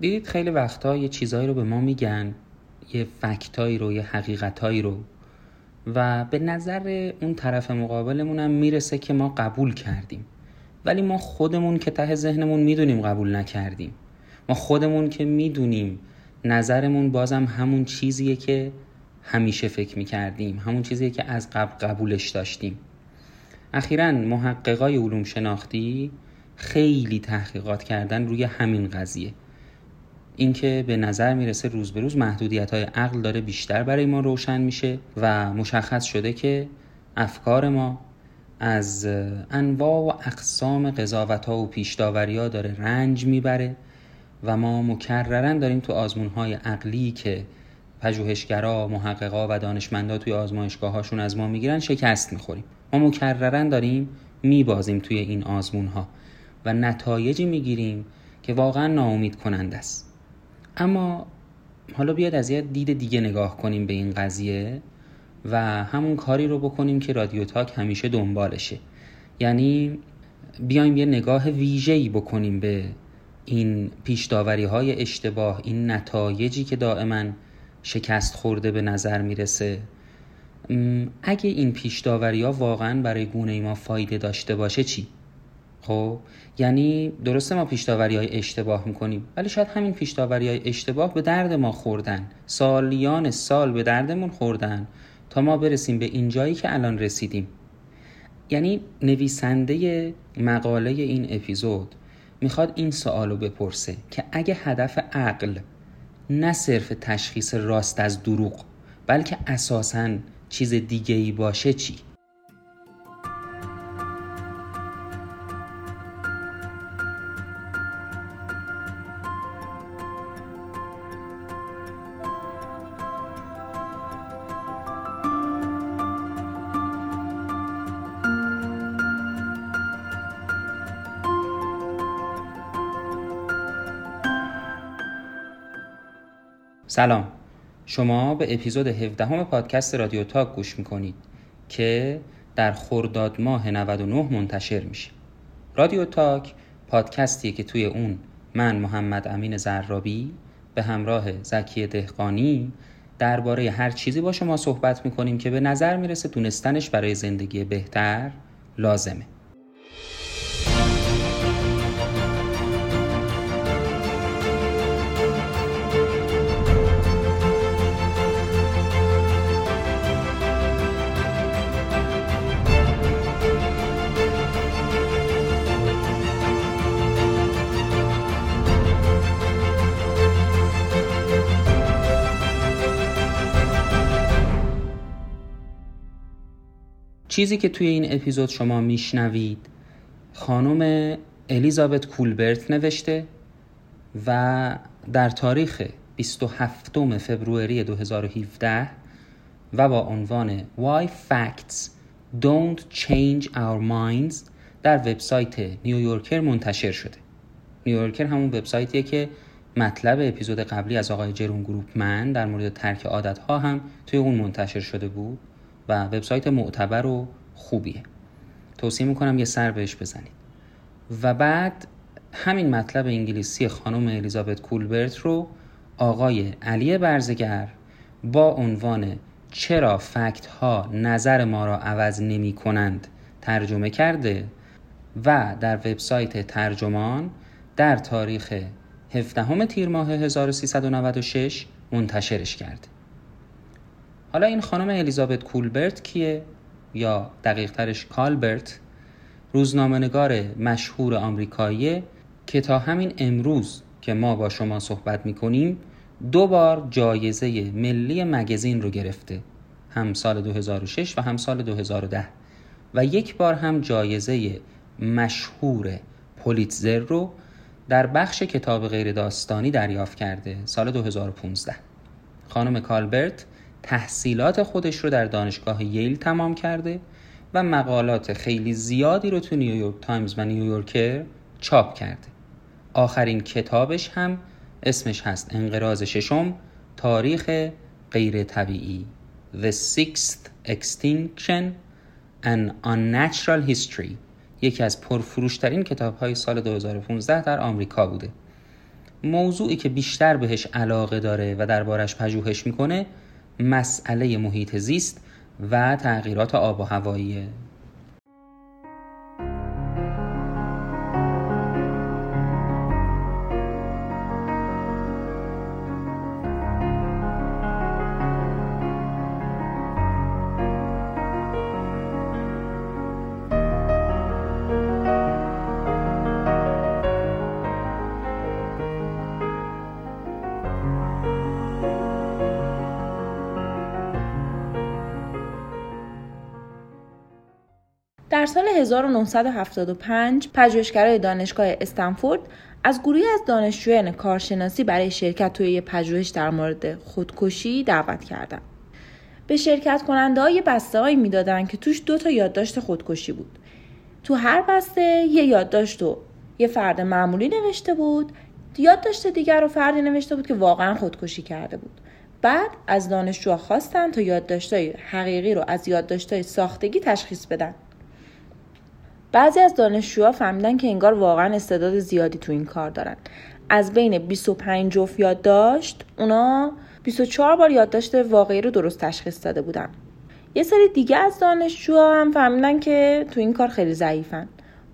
دیدید خیلی وقتا یه چیزایی رو به ما میگن یه فکتایی رو یه حقیقتایی رو و به نظر اون طرف مقابلمون هم می‌رسه که ما قبول کردیم. ولی ما خودمون که ته ذهنمون می‌دونیم قبول نکردیم. ما خودمون که می‌دونیم نظرمون بازم همون چیزیه که همیشه فکر می‌کردیم همون چیزیه که از قبل قبولش داشتیم. اخیرا محققای علوم شناختی خیلی تحقیقات کردن روی همین قضیه. اینکه به نظر می‌رسه روز به روز محدودیت های عقل داره بیشتر برای ما روشن میشه و مشخص شده که افکار ما از انواع و اقسام قضاوت ها و ها داره رنج می‌بره و ما مکررن داریم تو آزمون های عقلی که پژوهشگرا، محققا و دانشمندا توی آزمایشگاه هاشون از ما می‌گیرن شکست می‌خوریم. ما مکررن داریم میبازیم توی این آزمون ها و نتایجی می‌گیریم که واقعا ناامید کننده است. اما حالا بیاد از یه دید دیگه نگاه کنیم به این قضیه و همون کاری رو بکنیم که رادیو تاک همیشه دنبالشه یعنی بیایم یه نگاه ویژه‌ای بکنیم به این پیشداوری های اشتباه این نتایجی که دائما شکست خورده به نظر می‌رسه اگه این پیشداوری ها واقعا برای گونه ما فایده داشته باشه چی؟ خب یعنی درسته ما پیشداوری های اشتباه می‌کنیم ولی شاید همین پیشداوری های اشتباه به درد ما خوردن سالیان سال به دردمون خوردن تا ما برسیم به اینجایی که الان رسیدیم یعنی نویسنده مقاله این اپیزود می‌خواد این سوالو بپرسه که اگه هدف عقل نه صرف تشخیص راست از دروغ بلکه اساساً چیز دیگه ای باشه چی؟ سلام. شما به اپیزود 17 پادکست رادیو تاک گوش می‌کنید که در خرداد ماه 99 منتشر میشه. رادیو تاک پادکستیه که توی اون من محمد امین زرابی به همراه زکی دهقانی درباره هر چیزی با شما صحبت می‌کنیم که به نظر می‌رسه دونستنش برای زندگی بهتر لازمه. چیزی که توی این اپیزود شما میشنوید خانم الیزابت کولبرت نوشته و در تاریخ 27 فوریه 2017 و با عنوان Why Facts Don't Change Our Minds در وبسایت نیویورکر منتشر شده. نیویورکر همون وبسایتیه که مطلب اپیزود قبلی از آقای جرون گروپمن در مورد ترک عادت ها هم توی اون منتشر شده بود. وبسایت معتبر و خوبیه. توصیه می‌کنم یه سر بهش بزنید. و بعد همین مطلب انگلیسی خانم الیزابت کولبرت رو آقای علی برزگر با عنوان چرا فکت ها نظر ما را عوض نمی کنند ترجمه کرده و در وبسایت ترجمان در تاریخ 17 تیر ماه 1396 منتشرش کرده. حالا این خانم الیزابت کولبرت کیه؟ یا دقیق ترش کالبرت روزنامهنگار مشهور آمریکایی که تا همین امروز که ما با شما صحبت می کنیم دو بار جایزه ملی مگزین رو گرفته. هم سال 2006 و هم سال 2010 و یک بار هم جایزه مشهور پولیتزر رو در بخش کتاب غیر داستانی دریافت کرده سال 2015 خانم کالبرت تحصیلات خودش رو در دانشگاه ییل تمام کرده و مقالات خیلی زیادی رو تو نیویورک تایمز و نیویورکر چاپ کرده. آخرین کتابش هم اسمش هست انقراض ششم تاریخ غیر طبیعی. The Sixth Extinction and Unnatural History. یکی از پرفروشترین کتاب های سال 2015 در آمریکا بوده. موضوعی که بیشتر بهش علاقه داره و دربارش پژوهش می‌کنه مسئله محیط زیست و تغییرات آب و هواییه 1975 پژوهشگرای دانشگاه استنفورد از گروهی از دانشجویان کارشناسی برای شرکت توی پژوهش در مورد خودکشی دعوت کردند. به شرکت کننده های بسته هایی می‌دادن که توش دو تا یادداشت خودکشی بود. تو هر بسته یه یادداشت و یه فرد معمولی نوشته بود یادداشت دیگر رو فردی نوشته بود که واقعا خودکشی کرده بود بعد از دانشجوها خواستن تا یادداشت‌های حقیقی رو از یادداشت‌های ساختگی تشخیص بدن بعضی از دانشجوها فهمیدن که انگار واقعا استعداد زیادی تو این کار دارن. از بین 25 جفت یادداشت اونا 24 بار یادداشت واقعی رو درست تشخیص داده بودن. یه سری دیگه از دانشجوها هم فهمیدن که تو این کار خیلی ضعیفن.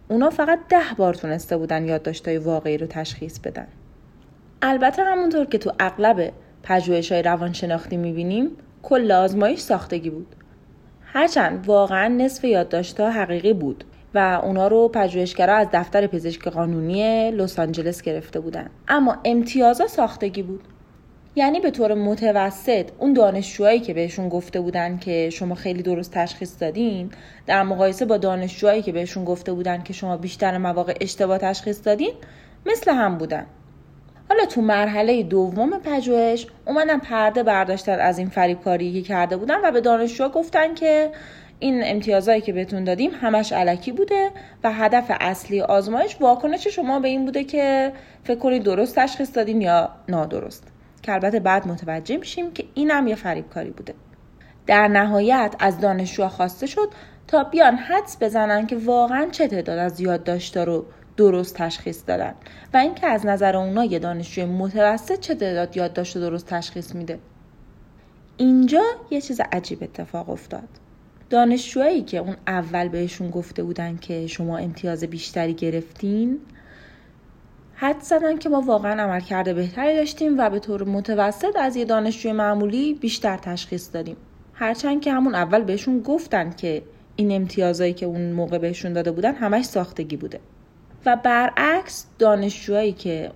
اونا فقط ده بار تونسته بودن یادداشتهای واقعی رو تشخیص بدن. البته همونطور که تو اغلب پژوهش های روانشناختی می‌بینیم کل آزمایش ساختگی بود. هرچند واقعا نصف یادداشتها حقیقی بود. و اونا رو پژوهشگرا از دفتر پزشک قانونی لس آنجلس گرفته بودن. اما امتیازا ساختگی بود. یعنی به طور متوسط اون دانشجوهایی که بهشون گفته بودن که شما خیلی درست تشخیص دادین در مقایسه با دانشجوهایی که بهشون گفته بودن که شما بیشتر مواقع اشتباه تشخیص دادین مثل هم بودن. حالا تو مرحله دوم پژوهش اومدن پرده برداشتن از این فریبکاری که کرده بودن و به دانشجوها گفتن که این امتیازهایی که بهتون دادیم همش علکی بوده و هدف اصلی آزمایش واکنش شما به این بوده که فکر کنید درست تشخیص دادین یا نادرست. که البته بعد متوجه میشیم که اینم یه فریبکاری بوده. در نهایت از دانشجوها خواسته شد تا بیان حدس بزنن که واقعا چه تعداد از یادداشت‌ها رو درست تشخیص دادن و اینکه از نظر اونا یه دانشجوی متوسط چه تعداد یادداشت درست تشخیص میده. اینجا یه چیز عجیب اتفاق افتاد. دانشجوهایی که اون اول بهشون گفته بودن که شما امتیاز بیشتری گرفتین حد زدن که ما واقعا عمل کرده بهتری داشتیم و به طور متوسط از یه دانشجوی معمولی بیشتر تشخیص دادیم. هرچند که همون اول بهشون گفتن که این امتیازایی که اون موقع بهشون داده بودن همش ساختگی بوده. و برعکس دانشجوهایی که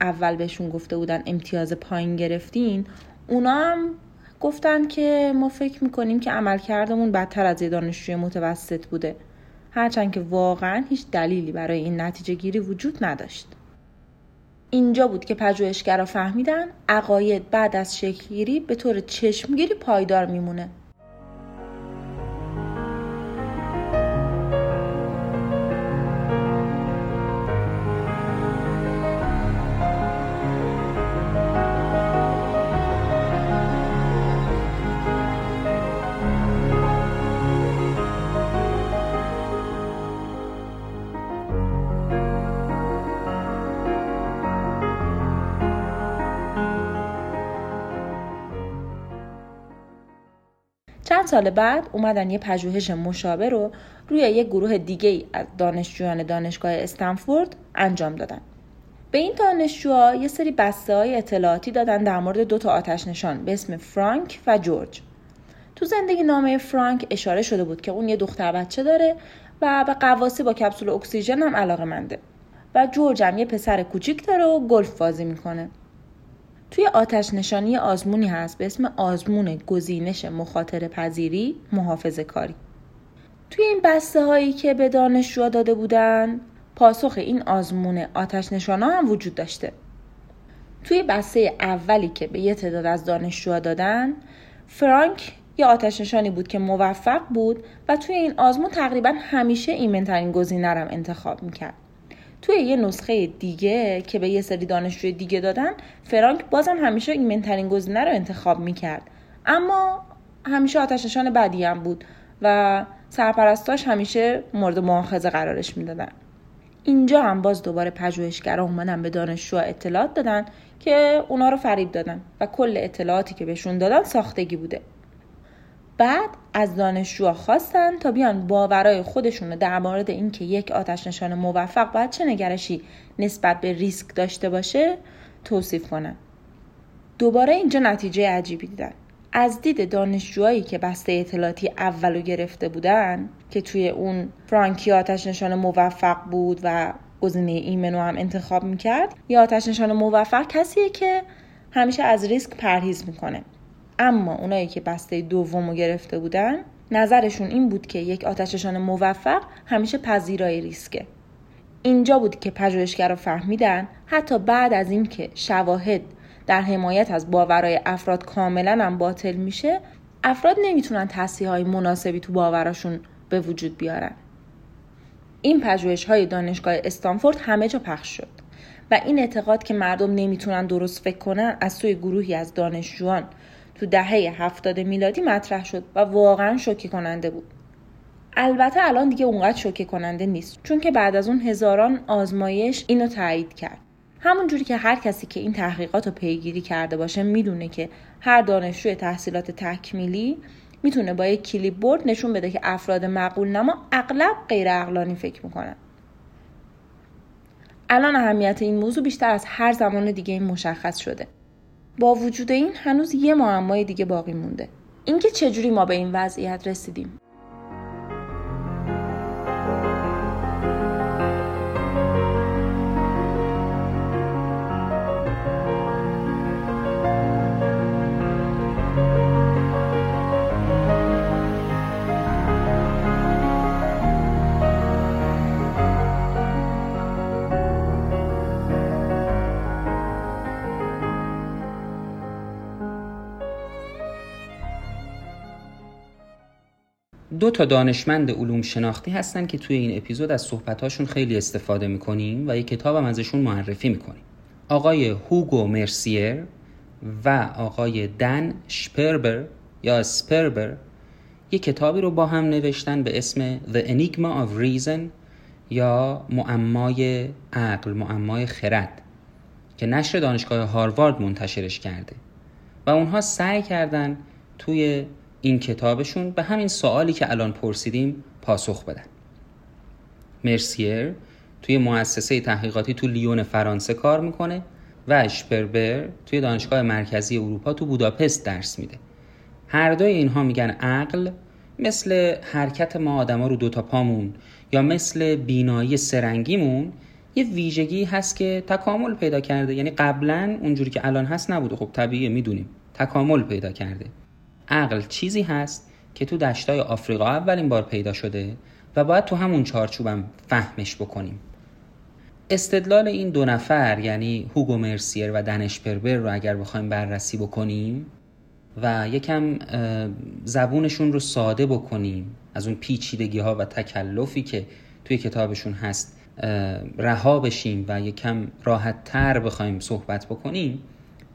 اول بهشون گفته بودن امتیاز پایین گرفتین اونا هم گفتن که ما فکر می‌کنیم که عملکردمون بدتر از یه دانشجوی متوسط بوده. هرچند که واقعا هیچ دلیلی برای این نتیجه گیری وجود نداشت. اینجا بود که پژوهشگرا فهمیدن عقاید بعد از شکلگیری به طور چشمگیری پایدار میمونه. سال بعد اومدن یه پژوهش مشابه رو روی یه گروه دیگه از دانشجویان دانشگاه استنفورد انجام دادن. به این دانشجوها یه سری بسته های اطلاعاتی دادن در مورد دو تا آتش نشان به اسم فرانک و جورج. تو زندگی نامه فرانک اشاره شده بود که اون یه دختر بچه داره و به قواسی با کپسول اکسیژن هم علاقه منده. و جورج هم یه پسر کوچیک داره و گلف بازی می‌کنه. توی آتش نشانی آزمونی هست به اسم آزمون گزینش مخاطره پذیری محافظه کاری. توی این بسته هایی که به دانشجوها داده بودن پاسخ این آزمون آتش نشانا هم وجود داشته. توی بسته اولی که به یه تعداد از دانشجوها دادن فرانک یه آتش نشانی بود که موفق بود و توی این آزمون تقریبا همیشه ایمنترین گزینه هم انتخاب می‌کرد. توی یه نسخه دیگه که به یه سری دانشجوی دیگه دادن فرانک بازم همیشه ایمنترین گزینه رو انتخاب می‌کرد. اما همیشه آتش نشان بدی هم بود و سرپرستاش همیشه مورد مؤاخذه قرارش می‌دادن. اینجا هم باز دوباره پژوهشگرا اومدن به دانشجوها اطلاعات دادن که اونا رو فریب دادن و کل اطلاعاتی که بهشون دادن ساختگی بوده. بعد از دانشجوها خواستن تا بیان باورای خودشون رو در مورد اینکه یک آتش نشان موفق باید چه نگرشی نسبت به ریسک داشته باشه توصیف کنن. دوباره اینجا نتیجه عجیبی دیدن. از دید دانشجوهایی که بسته اطلاعاتی اولو گرفته بودن که توی اون فرانکی آتش نشان موفق بود و گزینه ایمنو هم انتخاب می‌کرد یا آتش نشان موفق کسیه که همیشه از ریسک پرهیز می‌کنه. اما اونایی که بسته دوم گرفته بودن نظرشون این بود که یک آتششان موفق همیشه پذیرای ریسکه. اینجا بود که پژوهشگرا فهمیدن حتی بعد از اینکه شواهد در حمایت از باورهای افراد کاملا هم باطل میشه افراد نمی‌تونن تصحیح های مناسبی تو باوراشون به وجود بیارن. این پژوهش های دانشگاه استانفورد همه جا پخش شد و این اعتقاد که مردم نمی‌تونن درست فکر کنن از سوی گروهی از دانشجویان تو دهه هفتاد میلادی مطرح شد و واقعا شوکه کننده بود. البته الان دیگه اونقدر شوکه کننده نیست چون که بعد از اون هزاران آزمایش اینو تایید کرد. همون جوری که هر کسی که این تحقیقات رو پیگیری کرده باشه می‌دونه که هر دانشجوی تحصیلات تکمیلی می‌تونه با یک کلیپ بورد نشون بده که افراد معقول نما اغلب غیر اقلانی فکر می‌کنن. الان اهمیت این موضوع بیشتر از هر زمان دیگه این مشخص شده. با وجود این هنوز یه معمای دیگه باقی مونده. اینکه چجوری ما به این وضعیت رسیدیم؟ دو تا دانشمند علوم شناختی هستن که توی این اپیزود از صحبتاشون خیلی استفاده می‌کنیم و یک کتابم ازشون معرفی می‌کنیم. آقای هوگو مرسیر و آقای دن شپربر یا سپربر یک کتابی رو با هم نوشتن به اسم The Enigma of Reason یا معمای عقل معمای خرد که نشر دانشگاه هاروارد منتشرش کرده و اونها سعی کردن توی این کتابشون به همین سوالی که الان پرسیدیم پاسخ بدن. مرسیر توی مؤسسه تحقیقاتی تو لیون فرانسه کار می‌کنه و اشپربر توی دانشگاه مرکزی اروپا تو بوداپست درس میده. هر دوی اینها میگن عقل مثل حرکت ما آدما رو دوتا پامون یا مثل بینایی سرنگیمون یه ویژگی هست که تکامل پیدا کرده. یعنی قبلا اونجوری که الان هست نبوده. خب طبیعیه می‌دونیم. تکامل پیدا کرده. عقل چیزی هست که تو دشتای آفریقا اولین بار پیدا شده و باید تو همون چارچوبم فهمش بکنیم. استدلال این دو نفر یعنی هوگو مرسیر و دنش پربر رو اگر بخوایم بررسی بکنیم و یکم زبونشون رو ساده بکنیم. از اون پیچیدگی ها و تکلفی که توی کتابشون هست رها بشیم و یکم راحت تر بخوایم صحبت بکنیم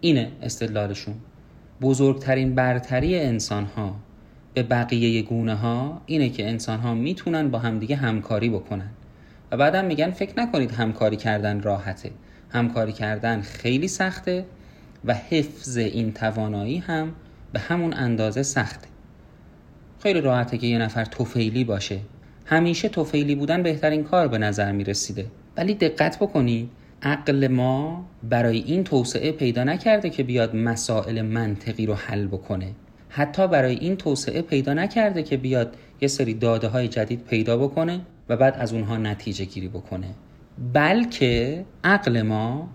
اینه استدلالشون. بزرگترین برتری انسان ها به بقیه گونه ها اینه که انسان ها می‌تونن با همدیگه همکاری بکنن. و بعدم میگن فکر نکنید همکاری کردن راحته. همکاری کردن خیلی سخته و حفظ این توانایی هم به همون اندازه سخته. خیلی راحته که یه نفر توفیلی باشه. همیشه توفیلی بودن بهترین کار به نظر می‌رسیده. ولی دقت بکنید عقل ما برای این توسعه پیدا نکرده که بیاد مسائل منطقی رو حل بکنه. حتی برای این توسعه پیدا نکرده که بیاد یه سری داده های جدید پیدا بکنه و بعد از اونها نتیجه گیری بکنه. بلکه عقل ما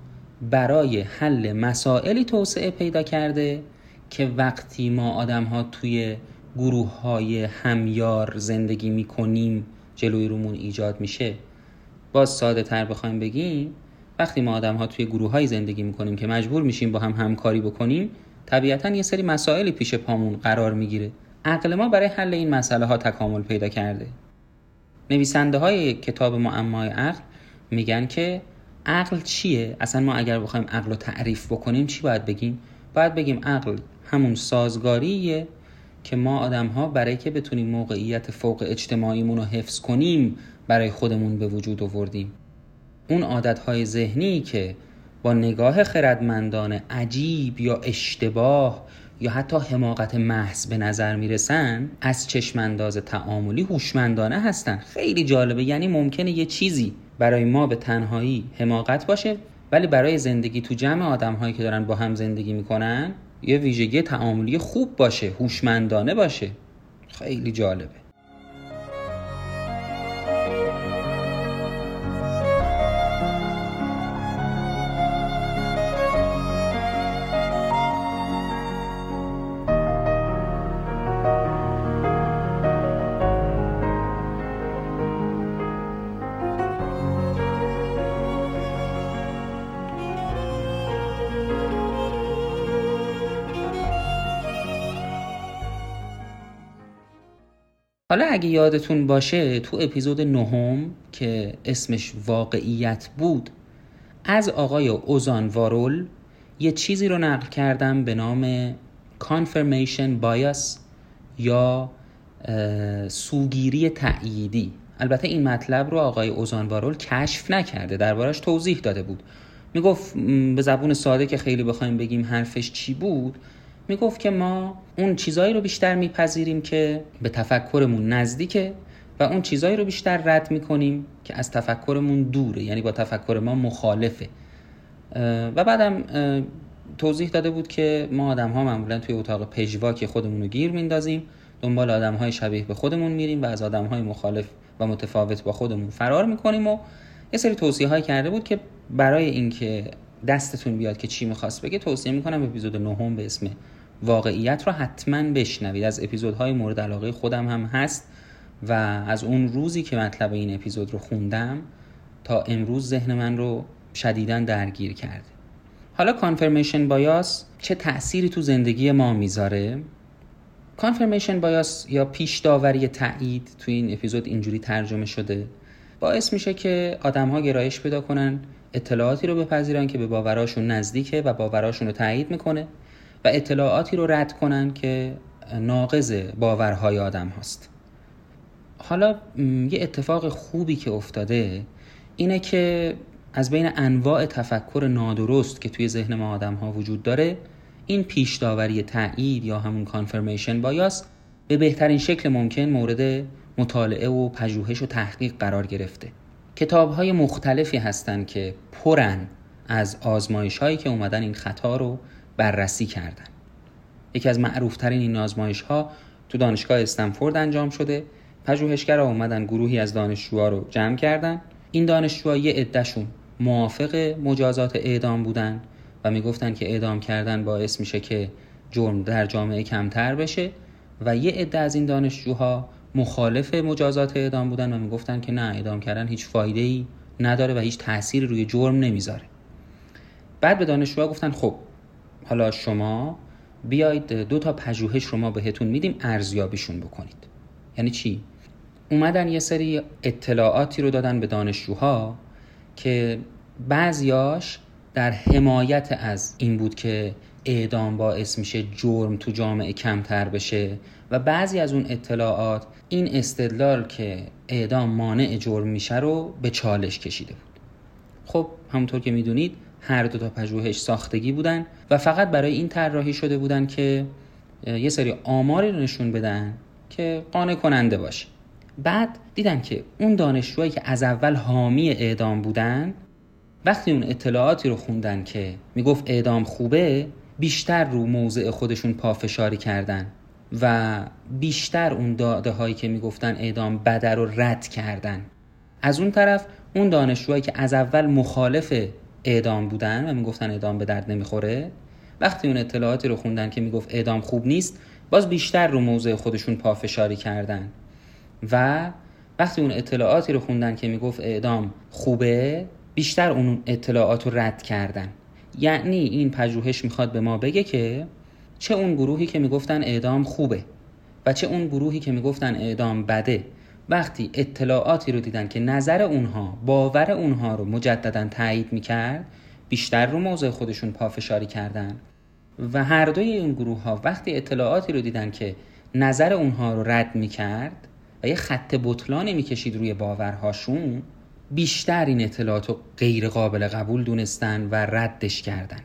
برای حل مسائلی توسعه پیدا کرده که وقتی ما آدم ها توی گروه های همیار زندگی می‌کنیم جلوی رومون ایجاد میشه. باز ساده تر بخوایم بگیم وقتی ما آدم ها توی گروه های زندگی می‌کنیم که مجبور میشیم با هم همکاری بکنیم طبیعتا یه سری مسائلی پیش پامون قرار می‌گیره. عقل ما برای حل این مسئله ها تکامل پیدا کرده. نویسنده های کتاب معمای عقل میگن که عقل چیه؟ اصلا ما اگر بخوایم عقل رو تعریف بکنیم چی باید بگیم؟ باید بگیم عقل همون سازگاریه که ما آدم ها برای که بتونیم موقعیت فوق اجتماعیمون رو حفظ کنیم برای خودمون به وجود آوردیم. اون عادتهای ذهنی که با نگاه خردمندانه عجیب یا اشتباه یا حتی حماقت محض به نظر می‌رسن از چشمانداز تعاملی هوشمندانه هستن. خیلی جالبه یعنی ممکنه یه چیزی برای ما به تنهایی حماقت باشه ولی برای زندگی تو جمع آدم هایی که دارن با هم زندگی می‌کنن یه ویژگی تعاملی خوب باشه هوشمندانه باشه. خیلی جالبه. حالا اگه یادتون باشه تو اپیزود نهم که اسمش واقعیت بود از آقای اوزان وارول یه چیزی رو نقل کردم به نام confirmation bias یا سوگیری تأییدی. البته این مطلب رو آقای اوزان وارول کشف نکرده دربارش توضیح داده بود. می‌گفت به زبون ساده که خیلی بخوایم بگیم حرفش چی بود؟ می‌گفت که ما اون چیزایی رو بیشتر میپذیریم که به تفکرمون نزدیکه و اون چیزایی رو بیشتر رد می‌کنیم که از تفکرمون دوره یعنی با تفکر ما مخالفه. و بعدم توضیح داده بود که ما آدم ها معمولا توی اتاق پژواک خودمون رو گیر میندازیم دنبال آدم های شبیه به خودمون میریم و از آدم های مخالف و متفاوت با خودمون فرار می‌کنیم و یه سری توصیه های کرده بود که برای اینکه دستتون بیاد که چی می‌خواست بگه توصیه می‌کنم اپیزود نهم به اسم واقعیت رو حتما بشنوید. از اپیزودهای مورد علاقه خودم هم هست و از اون روزی که مطلب این اپیزود رو خوندم تا امروز ذهن من رو شدیدا درگیر کرده. حالا کانفرمیشن بایاس چه تأثیری تو زندگی ما می‌ذاره؟ کانفرمیشن بایاس یا پیش داوری تایید تو این اپیزود اینجوری ترجمه شده. باعث میشه که آدم ها گرایش پیدا کنن اطلاعاتی رو بپذیرن که به باوراشون نزدیکه و باوراشون رو تایید می‌کنه و اطلاعاتی رو رد کنن که ناقض باورهای آدم هاست. حالا یه اتفاق خوبی که افتاده اینه که از بین انواع تفکر نادرست که توی ذهن ما آدم ها وجود داره این پیش داوری تایید یا همون کانفرمیشن بایاس به بهترین شکل ممکن مورد مطالعه و پژوهش و تحقیق قرار گرفته. کتاب های مختلفی هستند که پرن از آزمایش هایی که اومدن این خطا رو بررسی کردن. یکی از معروفترین این آزمایش ها تو دانشگاه استنفورد انجام شده. پژوهشگرا اومدن گروهی از دانشجوها رو جمع کردن. این دانشجوها یه عدهشون موافق مجازات اعدام بودن و می‌گفتن که اعدام کردن باعث میشه که جرم در جامعه کمتر بشه و یه عده از این دانشجوها مخالف مجازات اعدام بودن و می‌گفتن که نه اعدام کردن هیچ فایده ای نداره و هیچ تأثیری روی جرم نمی‌ذاره. بعد به دانشجوها گفتن خب حالا شما بیاید دو تا پژوهش رو ما بهتون میدیم ارزیابیشون بکنید. یعنی چی؟ اومدن یه سری اطلاعاتی رو دادن به دانشجوها که بعضیاش در حمایت از این بود که اعدام باعث میشه جرم تو جامعه کمتر بشه و بعضی از اون اطلاعات این استدلال که اعدام مانع جرم میشه رو به چالش کشیده بود. خب همونطور که می‌دونید هر دو تا پژوهش ساختگی بودن و فقط برای این طراحی شده بودن که یه سری آماری رو نشون بدن که قانع کننده باشه. بعد دیدن که اون دانشجوهایی که از اول حامی اعدام بودن وقتی اون اطلاعاتی رو خوندن که می‌گفت اعدام خوبه بیشتر رو موضع خودشون پافشاری کردن. و بیشتر اون داده هایی که می‌گفتن اعدام بده رو رد کردن. از اون طرف اون دانشجوهایی که از اول مخالف اعدام بودن و می‌گفتن اعدام به درد نمی‌خوره وقتی اون اطلاعاتی رو خوندن که می‌گفت اعدام خوب نیست باز بیشتر رو موضع خودشون پافشاری کردن. و وقتی اون اطلاعاتی رو خوندن که می‌گفت اعدام خوبه بیشتر اون اطلاعات رو رد کردن. یعنی این پژوهش می‌خواد به ما بگه که چه اون گروهی که می‌گفتن اعدام خوبه و چه اون گروهی که می‌گفتن اعدام بده. وقتی اطلاعاتی رو دیدن که نظر اونها باور اونها رو مجددا تایید می‌کرد بیشتر رو موضع خودشون پافشاری کردن. و هر دوی این گروه ها وقتی اطلاعاتی رو دیدن که نظر اونها رو رد می‌کرد و یه خط بطلانی می‌کشید روی باورهاشون بیشتر این اطلاعات رو غیر قابل قبول دونستن و ردش کردن.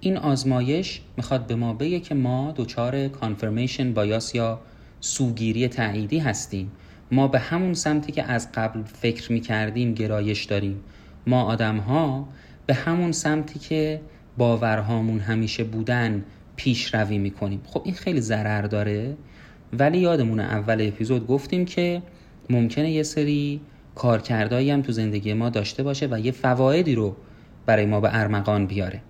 این آزمایش می‌خواد به ما بگه که ما دچار کانفرمیشن بایاس یا سوگیری تعییدی هستیم. ما به همون سمتی که از قبل فکر می‌کردیم گرایش داریم. ما آدم ها به همون سمتی که باورهامون همیشه بودن پیشروی می‌کنیم. خب این خیلی ضرر داره. ولی یادمون اول اپیزود گفتیم که ممکنه یه سری کارکردهایی هم تو زندگی ما داشته باشه و یه فوایدی رو برای ما به ارمغان بیاره.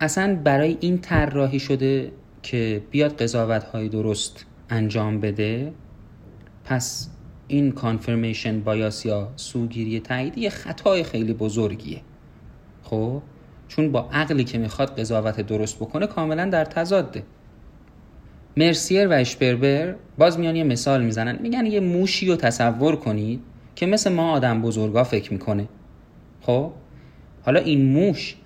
اصلا برای این طراحی شده که بیاد قضاوت های درست انجام بده پس این کانفرمیشن بایاس یا سوگیری تاییدی یه خطای خیلی بزرگیه. خب؟ چون با عقلی که می‌خواد قضاوت درست بکنه کاملا در تضاده. مرسیر و اشپربر باز میان یه مثال می‌زنن. میگن یه موشی رو تصور کنید که مثل ما آدم بزرگا فکر می‌کنه. خب؟ حالا این موش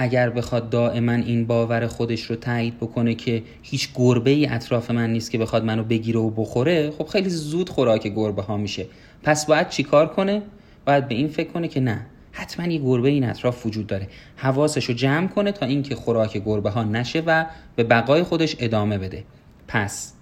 اگر بخواد دائما این باور خودش رو تایید بکنه که هیچ گربه ای اطراف من نیست که بخواد منو بگیره و بخوره خب خیلی زود خوراک گربه ها میشه. پس باید چیکار کنه؟ باید به این فکر کنه که نه حتما یه گربه این اطراف وجود داره. حواسش رو جمع کنه تا اینکه خوراک گربه ها نشه و به بقای خودش ادامه بده. پس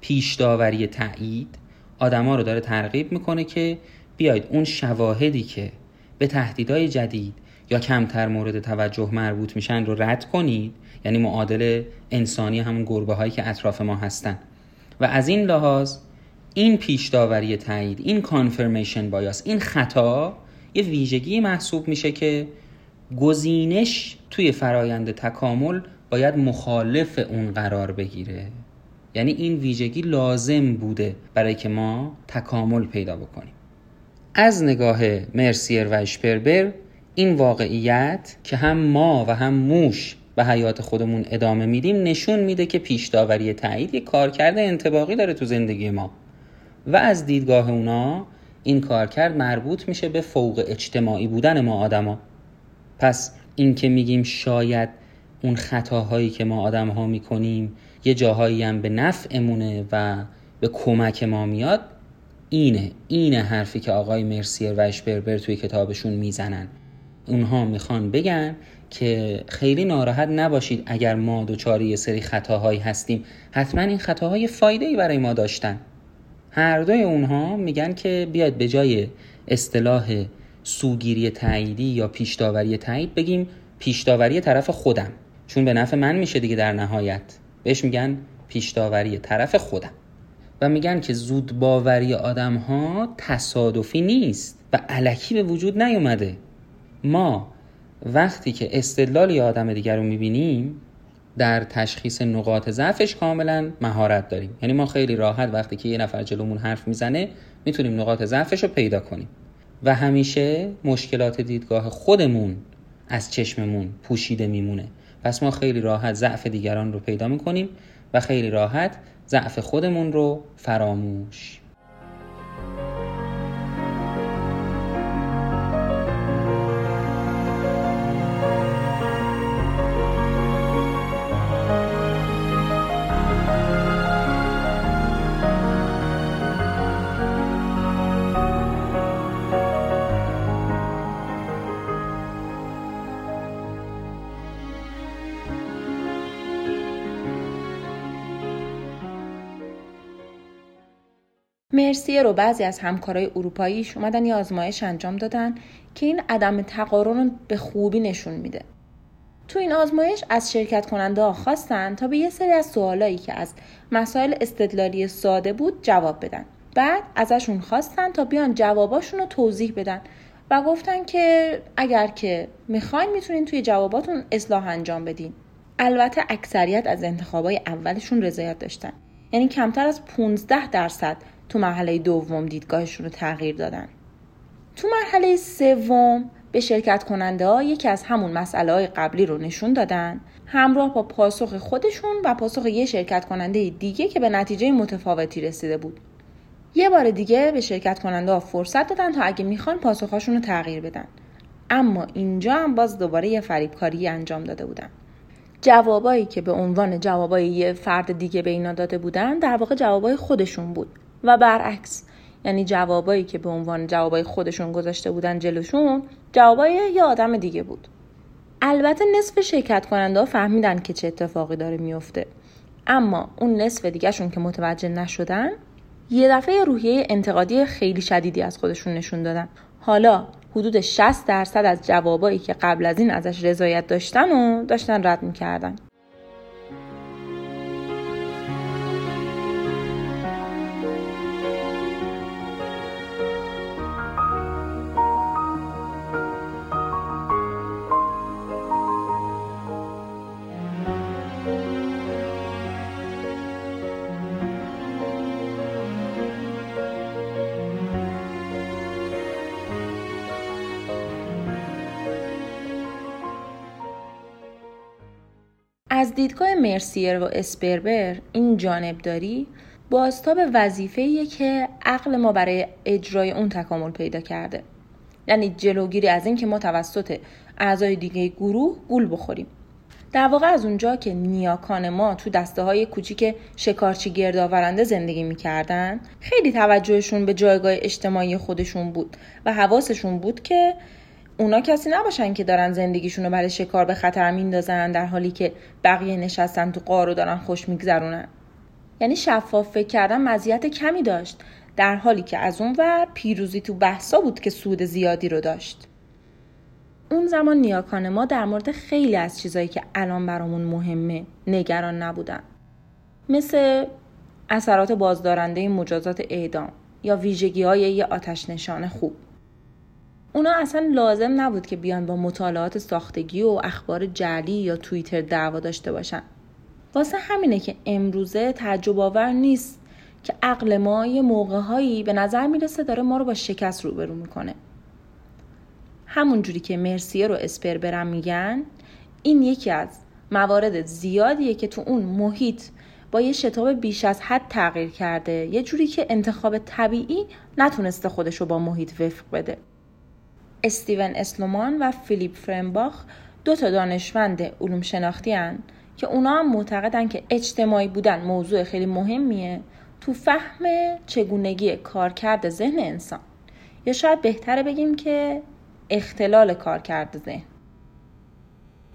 پیش داوری تایید آدما رو داره ترغیب می‌کنه که بیاید اون شواهدی که به تهدیدهای جدید یا کمتر مورد توجه مربوط میشن رو رد کنید. یعنی معادل انسانی همون گربه هایی که اطراف ما هستن. و از این لحاظ این پیش داوری تایید این کانفرمیشن بایاس این خطا یه ویژگی محسوب میشه که گزینش توی فرایند تکامل باید مخالف اون قرار بگیره. یعنی این ویژگی لازم بوده برای که ما تکامل پیدا بکنیم. از نگاه مرسیر و اشپربر این واقعیت که هم ما و هم موش به حیات خودمون ادامه میدیم نشون میده که پیش داوری تایید یک کارکرد انتباقی داره تو زندگی ما. و از دیدگاه اونا این کارکرد مربوط میشه به فوق اجتماعی بودن ما آدما. پس این که میگیم شاید اون خطاهایی که ما آدم ها می‌کنیم یه جاهایی هم به نفعمونه و به کمک ما میاد اینه اینه حرفی که آقای مرسیر و اشپربر توی کتابشون می‌زنن. اونها می‌خوان بگن که خیلی ناراحت نباشید اگر ما دچار یه سری خطاهایی هستیم. حتما این خطاهای فایده ای برای ما داشتن. هر دوی اونها میگن که بیاد به جای اصطلاح سوگیری تاییدی یا پیشداوری تایید بگیم پیشداوری طرف خودم. چون به نفع من میشه دیگه در نهایت. بهش میگن پیشداوری طرف خودم. و میگن که زود باوری آدم ها تصادفی نیست و علکی به وجود نیومده. ما وقتی که استدلال یه آدم دیگر رو می‌بینیم در تشخیص نقاط ضعفش کاملا مهارت داریم. یعنی ما خیلی راحت وقتی که یه نفر جلومون حرف می‌زنه می‌تونیم نقاط ضعفش رو پیدا کنیم. و همیشه مشکلات دیدگاه خودمون از چشممون پوشیده میمونه. پس ما خیلی راحت ضعف دیگران رو پیدا می‌کنیم و خیلی راحت ضعف خودمون رو فراموش رو بعضی از همکارای اروپاییش اومدن یه آزمایش انجام دادن که این عدم تقارن رو به خوبی نشون میده. تو این آزمایش از شرکت کننده ها خواستن تا به یه سری از سوالایی که از مسائل استدلالی ساده بود جواب بدن. بعد ازشون خواستن تا بیان جواباشون رو توضیح بدن و گفتن که اگر که می‌خواین می‌تونین توی جواباتون اصلاح انجام بدین. البته اکثریت از انتخابای اولشون رضایت داشتن. یعنی کمتر از 15 درصد تو مرحله دوم دیدگاهشون رو تغییر دادن. تو مرحله سوم به شرکت کننده ها یکی از همون مسئله های قبلی رو نشون دادن. همراه با پاسخ خودشون و پاسخ یه شرکت کننده دیگه که به نتیجه متفاوتی رسیده بود. یه بار دیگه به شرکت کننده ها فرصت دادن تا اگه می‌خوان پاسخهاشون رو تغییر بدن. اما اینجا هم باز دوباره یه فریبکاری انجام داده بودن. جوابایی که به عنوان جوابای یه فرد دیگه به اینا داده بودن در واقع جوابای خودشون بود. و برعکس. یعنی جوابایی که به عنوان جوابای خودشون گذاشته بودن جلوشون جوابای یه آدم دیگه بود. البته نصف شرکت کننده فهمیدن که چه اتفاقی داره میفته اما اون نصف دیگهشون که متوجه نشدن یه دفعه روحیه انتقادی خیلی شدیدی از خودشون نشون دادن. حالا حدود 60 درصد از جوابایی که قبل از این ازش رضایت داشتن و داشتن رد می‌کردن. دیدگاه مرسیر و اسپربر این جانبداری بازتاب وظیفه‌ایه که عقل ما برای اجرای اون تکامل پیدا کرده. یعنی جلوگیری از اینکه ما توسط اعضای دیگه گروه گول بخوریم. در واقع از اونجا که نیاکان ما تو دسته های کوچیک شکارچی گردآورنده زندگی می‌کردن خیلی توجهشون به جایگاه اجتماعی خودشون بود و حواسشون بود که اونا کسی نباشن که دارن زندگیشون رو برای شکار به خطر میندازن در حالی که بقیه نشستن تو قارو دارن خوش میگذرونن. یعنی شفاف فکر کردن مزیت کمی داشت در حالی که از اون ور پیروزی تو بحثا بود که سود زیادی رو داشت. اون زمان نیاکان ما در مورد خیلی از چیزایی که الان برامون مهمه نگران نبودن. مثل اثرات بازدارنده مجازات اعدام یا ویژگی های یه آتش نشان خوب. اونا اصلا لازم نبود که بیان با مطالعات ساختگی و اخبار جلی یا توییتر دعوا داشته باشن. واسه همینه که امروزه تعجب آور نیست که عقل ما یه موقع به نظر می‌رسه داره ما رو با شکست روبرو می‌کنه. همون جوری که مرسیه رو اسپر برم میگن این یکی از موارد زیادیه که تو اون محیط با یه شتاب بیش از حد تغییر کرده یه جوری که انتخاب طبیعی نتونسته خودش رو با محیط وفق بده. استیون اسلومان و فیلیپ فرنباخ دو تا دانشمند علوم شناختی هن که اونا هم معتقدن که اجتماعی بودن موضوع خیلی مهمیه تو فهم چگونگی کارکرد ذهن انسان. یا شاید بهتره بگیم که اختلال کارکرد ذهن.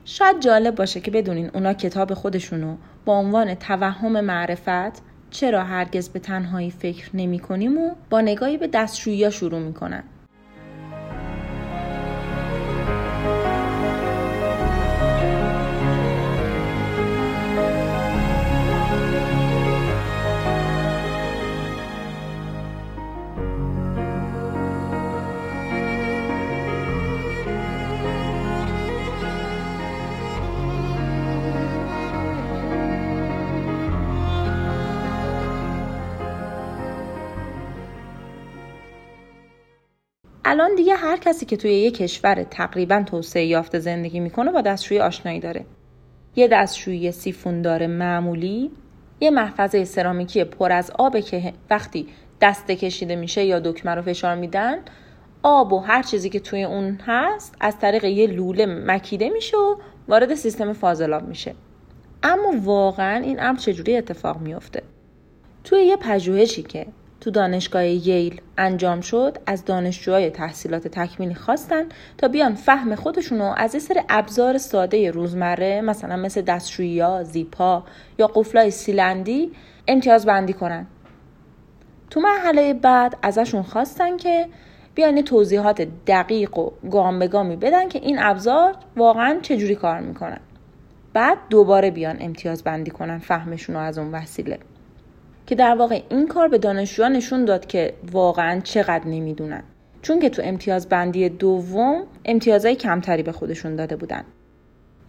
شاید جالب باشه که بدونین اونا کتاب خودشونو با عنوان توهم معرفت چرا هرگز به تنهایی فکر نمی کنیم و با نگاهی به دستشویی شروع می‌کنن. الان دیگه هر کسی که توی یه کشور تقریبا توسعه یافته زندگی می‌کنه با دستشویی آشنایی داره. یه دستشویی سیفوندار معمولی یه محفظه سرامیکی پر از آبه که وقتی دسته کشیده میشه یا دکمه رو فشار میدن آب و هر چیزی که توی اون هست از طریق یه لوله مکیده میشه و وارد سیستم فاضلاب میشه. اما واقعا این امر چجوری اتفاق میافته؟ توی یه پژوهشی که تو دانشگاه ییل انجام شد از دانشجوهای تحصیلات تکمیلی خواستن تا بیان فهم خودشونو از یه سر ابزار ساده روزمره مثلا مثل دستشویی زیپا یا قفلای سیلندی امتیاز بندی کنن. تو مرحله بعد ازشون خواستن که بیان توضیحات دقیق و گام به گامی بدن که این ابزار واقعا چجوری کار می‌کنن. بعد دوباره بیان امتیاز بندی کنن فهمشون رو از اون وسیله. که در واقع این کار به دانشجوها نشون داد که واقعا چقدر نمی‌دونن. چون که تو امتیاز بندی دوم امتیازهای کمتری به خودشون داده بودن.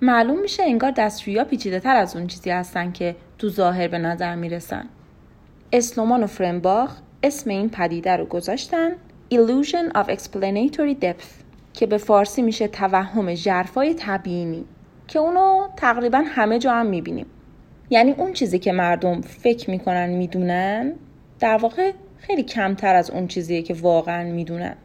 معلوم میشه انگار دستشویی پیچیده تر از اون چیزی هستن که تو ظاهر به نظر می‌رسن. اسلومان و فرنباخ اسم این پدیده رو گذاشتن Illusion of Explanatory Depth که به فارسی میشه توهم ژرفای تبیینی که اونو تقریبا همه جا هم می‌بینیم. یعنی اون چیزی که مردم فکر می‌کنن می‌دونن در واقع خیلی کمتر از اون چیزیه که واقعا می‌دونن.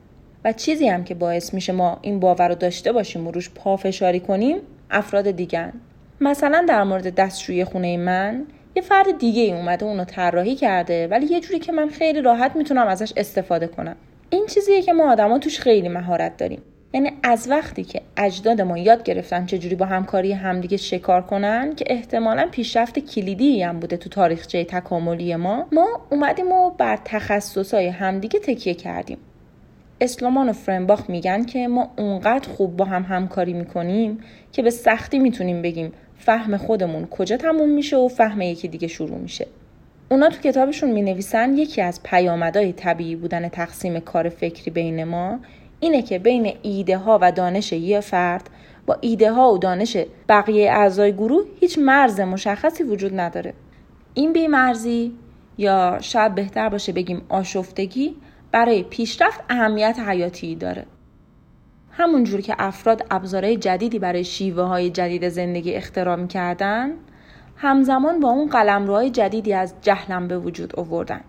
و چیزی هم که باعث میشه ما این باور رو داشته باشیم و روش پافشاری کنیم افراد دیگن مثلا در مورد دستشوی خونه من یه فرد دیگه ای اومده اونو طراحی کرده ولی یه جوری که من خیلی راحت می‌تونم ازش استفاده کنم. این چیزیه که ما آدما توش خیلی مهارت داریم. یعنی از وقتی که اجداد ما یاد گرفتن چجوری با همکاری همدیگه شکار کنن که احتمالا پیشرفت کلیدی هم بوده تو تاریخچه تکاملی ما ما اومدیم و بر تخصصهای همدیگه تکیه کردیم. اسلومان و فرنباخ میگن که ما اونقدر خوب با هم همکاری می‌کنیم که به سختی می‌تونیم بگیم فهم خودمون کجا تموم میشه و فهم یکی دیگه شروع میشه. اونا تو کتابشون می نویسن یکی از پیامدهای طبیعی بودن تقسیم کار فکری بین ما اینه که بین ایده ها و دانش یه فرد با ایده ها و دانش بقیه اعضای گروه هیچ مرز مشخصی وجود نداره. این بیمرزی یا شاید بهتر باشه بگیم آشفتگی برای پیشرفت اهمیت حیاتی داره. همون جور که افراد ابزارهای جدیدی برای شیوه های جدید زندگی اختراع کردن همزمان با اون قلمروهای جدیدی از جهلم به وجود آوردن.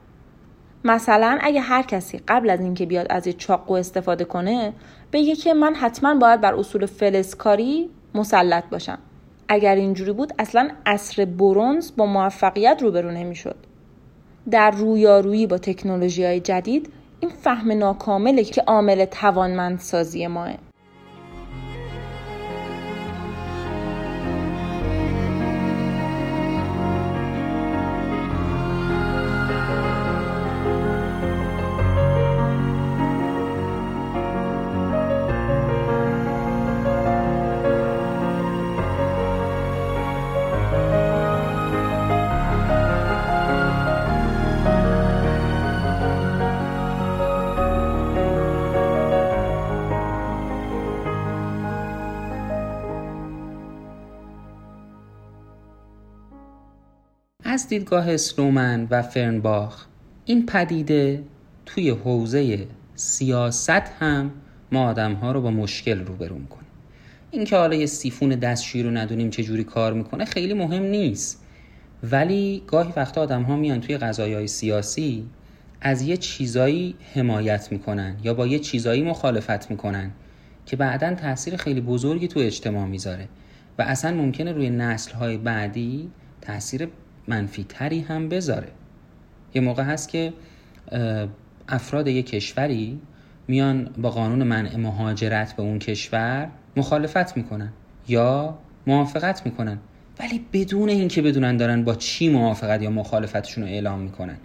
مثلا اگه هر کسی قبل از اینکه بیاد از یه چاقو استفاده کنه بگه که من حتما باید بر اصول فلزکاری مسلط باشم. اگر اینجوری بود اصلا اصر برونز با موفقیت روبرو نمی‌شد. در رویارویی با تکنولوژی های جدید این فهم ناکامله که عامل توانمندسازی ماه. دیدگاه سلومن و فرنباخ. این پدیده توی حوزه سیاست هم ما آدم ها رو با مشکل روبرو می‌کنه. اینکه حالا یه سیفون دستشویی رو ندونیم چه جوری کار می‌کنه خیلی مهم نیست. ولی گاهی وقتا آدم ها میان توی قضایای سیاسی از یه چیزایی حمایت می‌کنن یا با یه چیزایی مخالفت می‌کنن که بعدا تاثیر خیلی بزرگی تو اجتماع می‌ذاره. و اصلا ممکنه روی نسل های بعدی تاثیر منفی تری هم بذاره. یه موقع هست که افراد یک کشوری میان با قانون منع مهاجرت به اون کشور مخالفت می‌کنن یا موافقت می‌کنن. ولی بدون اینکه بدونن دارن با چی موافقت یا مخالفتشون رو اعلام می‌کنن.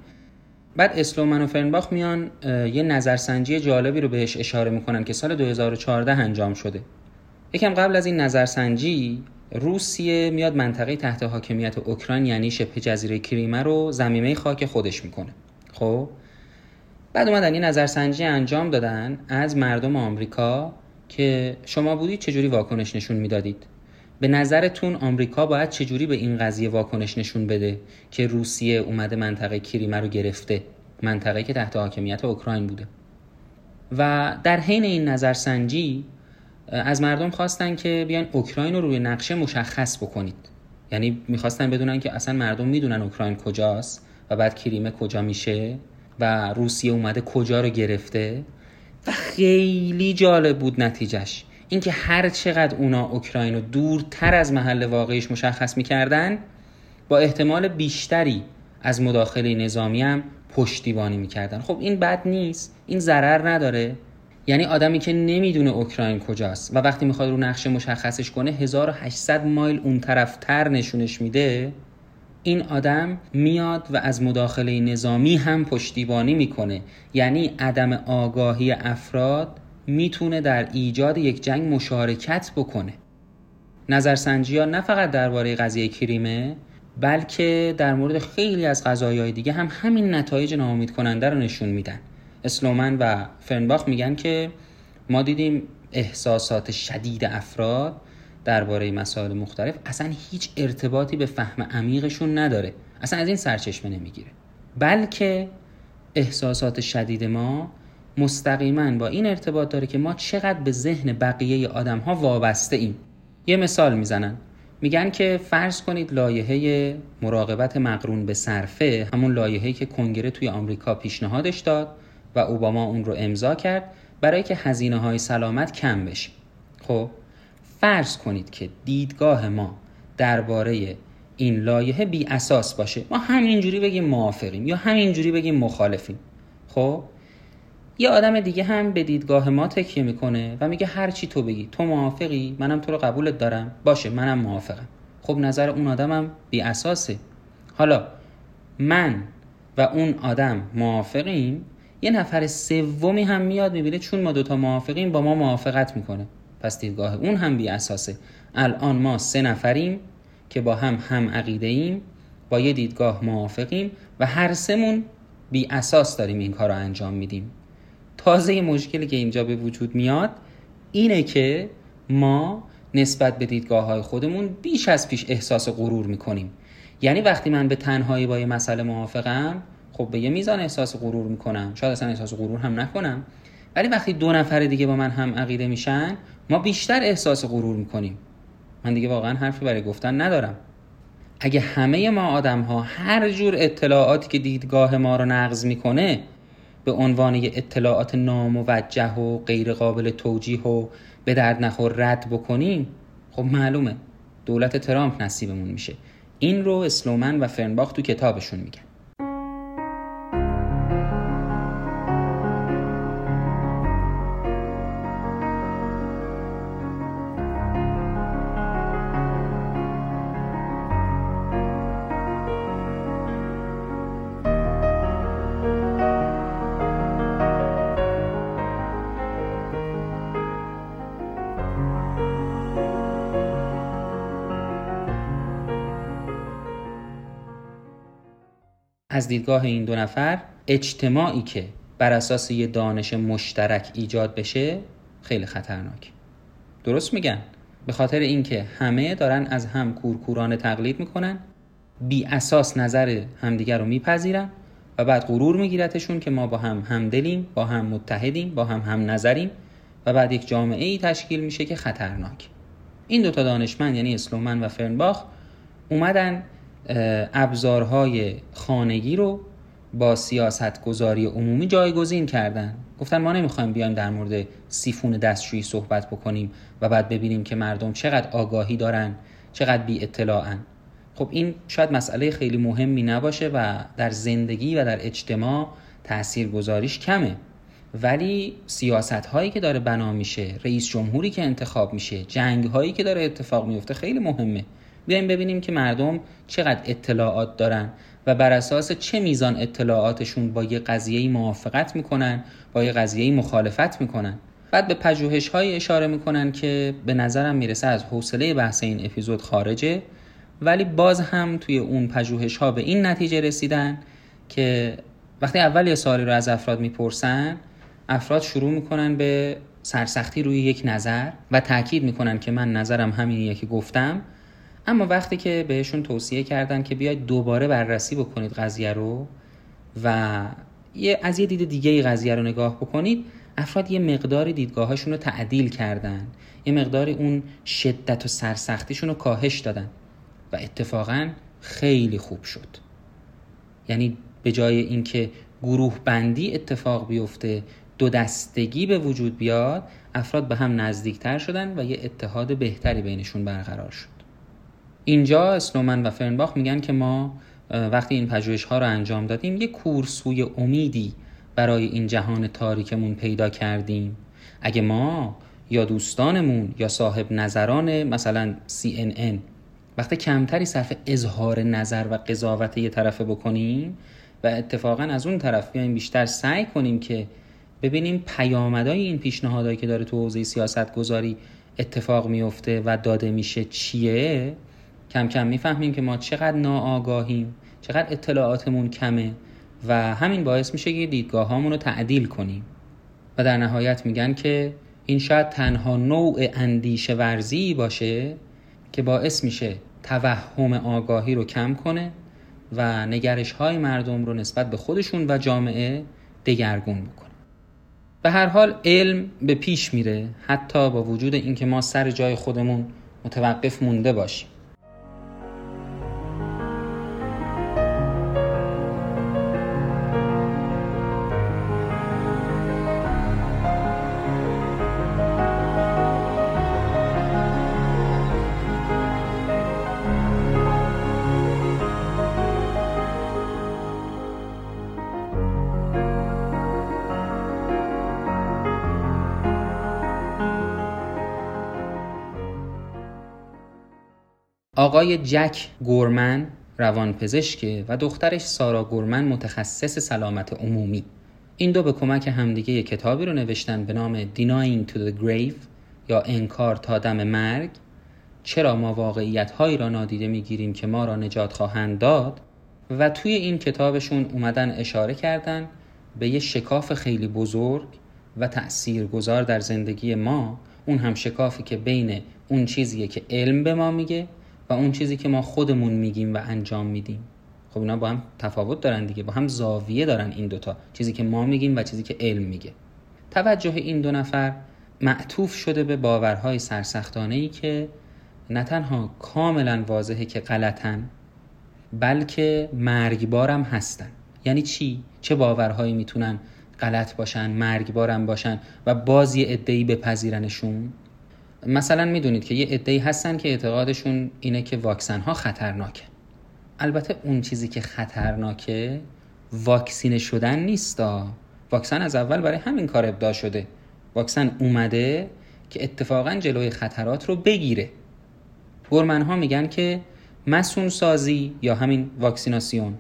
بعد اسلومن و فرنباخ میان یه نظرسنجی جالبی رو بهش اشاره می‌کنن که سال 2014 انجام شده. یکم قبل از این نظرسنجی روسیه میاد منطقه تحت حاکمیت اوکراین یعنی شبه جزیره کریمه رو زمینه خاک خودش می‌کنه. خب؟ بعد اومدن یه نظرسنجی انجام دادن از مردم آمریکا که شما بودید چجوری واکنش نشون می‌دادید؟ به نظرتون آمریکا باید چجوری به این قضیه واکنش نشون بده که روسیه اومده منطقه کریمه رو گرفته؟ منطقه که تحت حاکمیت اوکراین بوده. و در حین این نظرسنجی از مردم خواستن که بیان اوکراین رو روی نقشه مشخص بکنید. یعنی می‌خواستن بدونن که اصلا مردم می‌دونن اوکراین کجاست و بعد کریمه کجا میشه و روسیه اومده کجا رو گرفته. و خیلی جالب بود نتیجهش. اینکه هر چقدر اونا اوکراین رو دورتر از محل واقعیش مشخص می‌کردن با احتمال بیشتری از مداخله نظامی هم پشتیبانی می‌کردن. خب این بد نیست. این ضرر نداره. یعنی آدمی که نمی‌دونه اوکراین کجاست و وقتی می‌خواد رو نقشه مشخصش کنه 1800 مایل اون طرف تر نشونش میده این آدم میاد و از مداخله نظامی هم پشتیبانی می‌کنه. یعنی عدم آگاهی افراد می‌تونه در ایجاد یک جنگ مشارکت بکنه. نظرسنجی ها نه فقط درباره قضیه کریمه بلکه در مورد خیلی از قضایای دیگه هم همین نتایج ناامید کننده رو نشون میدن. اسلومن و فرنباخ میگن که ما دیدیم احساسات شدید افراد درباره مسائل مختلف اصلا هیچ ارتباطی به فهم عمیقشون نداره. اصلا از این سرچشمه نمی‌گیره. بلکه احساسات شدید ما مستقیما با این ارتباط داره که ما چقدر به ذهن بقیه آدم ها وابسته ایم یه مثال می‌زنن. میگن که فرض کنید لایحه مراقبت مقرون به صرفه همون لایحه‌ای که کنگره توی آمریکا پیشنهادش داد. و اوباما اون رو امضا کرد برای که هزینه های سلامت کم بشه. خب فرض کنید که دیدگاه ما درباره این لایحه بی اساس باشه. ما همینجوری بگیم موافقیم یا همینجوری بگیم مخالفیم. خب یه آدم دیگه هم به دیدگاه ما تکیه می‌کنه و میگه هر چی تو بگی تو موافقی منم تو رو قبولت دارم. باشه منم موافقم. خب نظر اون آدمم بی اساسه. حالا من و اون آدم موافقیم؟ یه نفر سومی هم میاد می‌بینه چون ما دوتا موافقیم با ما موافقت می‌کنه. پس دیدگاه اون هم بی اساسه. الان ما سه نفریم که با هم هم عقیده ایم با یه دیدگاه موافقیم و هر سمون بی اساس داریم این کار رو انجام میدیم. تازه مشکلی که اینجا به وجود میاد اینه که ما نسبت به دیدگاه های خودمون بیش از پیش احساس غرور می‌کنیم. یعنی وقتی من به تنهایی با یه مسئله موافقم خب به یه میزان احساس غرور می‌کنم. شاید اصلا احساس غرور هم نکنم. ولی وقتی دو نفر دیگه با من هم عقیده میشن ما بیشتر احساس غرور می‌کنیم. من دیگه واقعا حرفی برای گفتن ندارم. اگه همه ما آدم ها هر جور اطلاعاتی که دیدگاه ما رو نقض می‌کنه به عنوان یه اطلاعات ناموجه و غیر قابل توجیه و به درد نخور رد بکنیم خب معلومه. دولت ترامپ نصیبمون میشه. این رو اسلومن و فرنباخ تو کتابشون میگن. از دیدگاه این دو نفر اجتماعی که بر اساس یه دانش مشترک ایجاد بشه خیلی خطرناک. درست میگن؟ به خاطر اینکه همه دارن از هم کورکورانه تقلید می‌کنن بی اساس نظر همدیگر رو میپذیرن و بعد غرور میگیرتشون که ما با هم همدلیم با هم متحدیم با هم هم نظریم و بعد یک جامعه ای تشکیل میشه که خطرناک. این دوتا دانشمند یعنی اسلومن و فرنباخ اومدن ابزارهای خانگی رو با سیاست گذاری عمومی جایگزین کردن. گفتن ما نمی‌خوایم بیایم در مورد سیفون دستشویی صحبت بکنیم و بعد ببینیم که مردم چقدر آگاهی دارن چقدر بی اطلاعن خب این شاید مسئله خیلی مهمی نباشه و در زندگی و در اجتماع تأثیر گذاریش کمه. ولی سیاست هایی که داره بنا میشه رئیس جمهوری که انتخاب میشه جنگ هایی که داره اتفاق میفته خیلی مهمه. بیایم ببینیم که مردم چقدر اطلاعات دارن و بر اساس چه میزان اطلاعاتشون با یه قضیه موافقت می‌کنن با یه قضیه مخالفت می‌کنن. بعد به پژوهش های اشاره می‌کنن که به نظرم می‌رسه از حوصله بحث این اپیزود خارجه ولی باز هم توی اون پژوهش ها به این نتیجه رسیدن که وقتی اول یه سوالی رو از افراد می‌پرسن افراد شروع می‌کنن به سرسختی روی یک نظر و تاکید می‌کنن که من نظرم همینیه که گفتم. اما وقتی که بهشون توصیه کردن که بیاید دوباره بررسی بکنید قضیه رو و یه از یه دید دیگه ای قضیه رو نگاه بکنید افراد یه مقداری دیدگاهاشون رو تعدیل کردن. یه مقداری اون شدت و سرسختیشون رو کاهش دادن. و اتفاقا خیلی خوب شد. یعنی به جای اینکه گروه بندی اتفاق بیفته دو دستگی به وجود بیاد افراد به هم نزدیکتر شدن و یه اتحاد بهتری بینشون برقرار شد. اینجا اسلومن و فرنباخ میگن که ما وقتی این پژوهش ها رو انجام دادیم یک کورسوی امیدی برای این جهان تاریکمون پیدا کردیم. اگه ما یا دوستانمون یا صاحب نظران مثلا CNN وقتی کمتری صرف اظهار نظر و قضاوت یه طرفه بکنیم و اتفاقا از اون طرف بیایم بیشتر سعی کنیم که ببینیم پیامدهای این پیشنهادهایی که داره تو حوزه سیاست گذاری اتفاق میفته و داده میشه چیه کم کم می‌فهمیم که ما چقدر ناآگاهیم چقدر اطلاعاتمون کمه و همین باعث میشه که دیدگاه رو تعدیل کنیم. و در نهایت میگن که این شاید تنها نوع اندیشه ورزی باشه که باعث میشه توهم آگاهی رو کم کنه و نگرش های مردم رو نسبت به خودشون و جامعه دگرگون بکنه. به هر حال علم به پیش میره حتی با وجود اینکه ما سر جای خودمون متوقف مونده باشیم. آقای جک گورمن روانپزشکه و دخترش سارا گورمن متخصص سلامت عمومی. این دو به کمک همدیگه یک کتابی رو نوشتن به نام Denying to the Grave یا انکار تا دم مرگ. چرا ما واقعیت هایی را نادیده می‌گیریم که ما را نجات خواهند داد؟ و توی این کتابشون اومدن اشاره کردن به یه شکاف خیلی بزرگ و تأثیر گذار در زندگی ما. اون هم شکافی که بین اون چیزیه که علم به ما میگه و اون چیزی که ما خودمون میگیم و انجام میدیم. خب اینا با هم تفاوت دارن دیگه با هم زاویه دارن این دوتا. چیزی که ما میگیم و چیزی که علم میگه. توجه این دو نفر معطوف شده به باورهای سرسختانه ای که نه تنها کاملا واضحه که غلطن بلکه مرگبارم هستن. یعنی چی؟ چه باورهایی می‌تونن غلط باشن مرگبارم باشن و باز یه ادهی بپذیرنشون؟ مثلا می‌دونید که یه عده‌ای هستن که اعتقادشون اینه که واکسن ها خطرناکه. البته اون چیزی که خطرناکه واکسینه شدن نیستا واکسن از اول برای همین کار ابداع شده. واکسن اومده که اتفاقا جلوی خطرات رو بگیره. گرمن ها میگن که مسون سازی یا همین واکسیناسیون.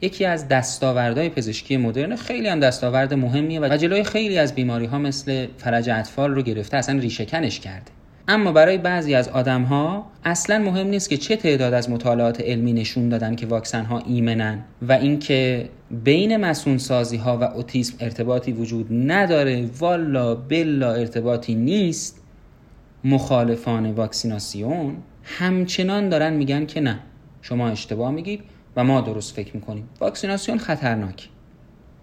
یکی از دستاوردهای پزشکی مدرن خیلی هم دستاورد مهمیه و جلوی خیلی از بیماری ها مثل فرج اطفال رو گرفته اصلا ریشهکنش کرده. اما برای بعضی از آدم ها اصلا مهم نیست که چه تعداد از مطالعات علمی نشون دادن که واکسن ها ایمنن و اینکه بین مسون سازی ها و اوتیسم ارتباطی وجود نداره. والا بلا ارتباطی نیست. مخالفان واکسیناسیون همچنان دارن میگن که نه شما اشتباه میگید و ما درست فکر می‌کنیم. واکسیناسیون خطرناک.